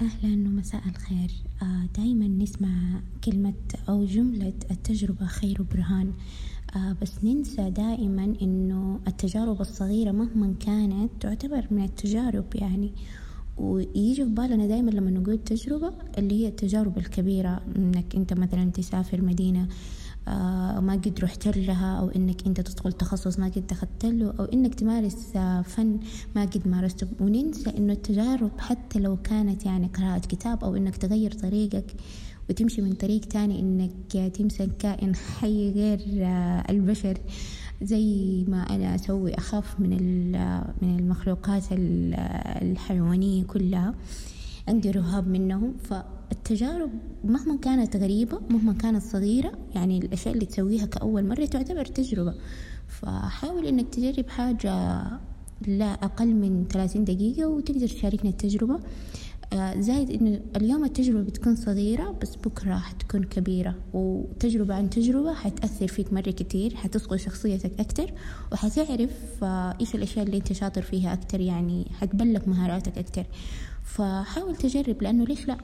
أهلا ومساء الخير. آه، دايما نسمع كلمة أو جملة التجربة خير برهان آه، بس ننسى دائما إنه التجارب الصغيرة مهما كانت تعتبر من التجارب يعني. ويجي في بالنا دائما لما نقول تجربة اللي هي التجارب الكبيرة. إنك أنت مثلا تسافر مدينة ما قد رحت لها أو إنك أنت تدخل تخصص ما قد دخلت له أو إنك تمارس آه، فن ما قد مارسته. وننسى إنه التجارب حتى لو كانت يعني قراءة كتاب أو إنك تغير طريقك وتمشي من طريق تاني إنك تمسك كائن حي غير آه، البشر. زي ما أنا أسوي أخاف من من المخلوقات الحيوانية كلها. عندي رهاب منهم. فالتجارب مهما كانت غريبة مهما كانت صغيرة يعني الأشياء اللي تسويها كأول مرة تعتبر تجربة. فحاول إنك تجرب حاجة لا أقل من ثلاثين دقيقة وتقدر تشاركنا التجربة. زايد إنه اليوم التجربة بتكون صغيرة بس بكرة حتكون كبيرة. وتجربة عن تجربة حتأثر فيك مرة كتير حتصغر شخصيتك أكتر وحتعرف آه، إيش الأشياء اللي أنت شاطر فيها أكتر يعني حتبلغ مهاراتك أكتر. فحاول تجرب لأنه ليش لأ؟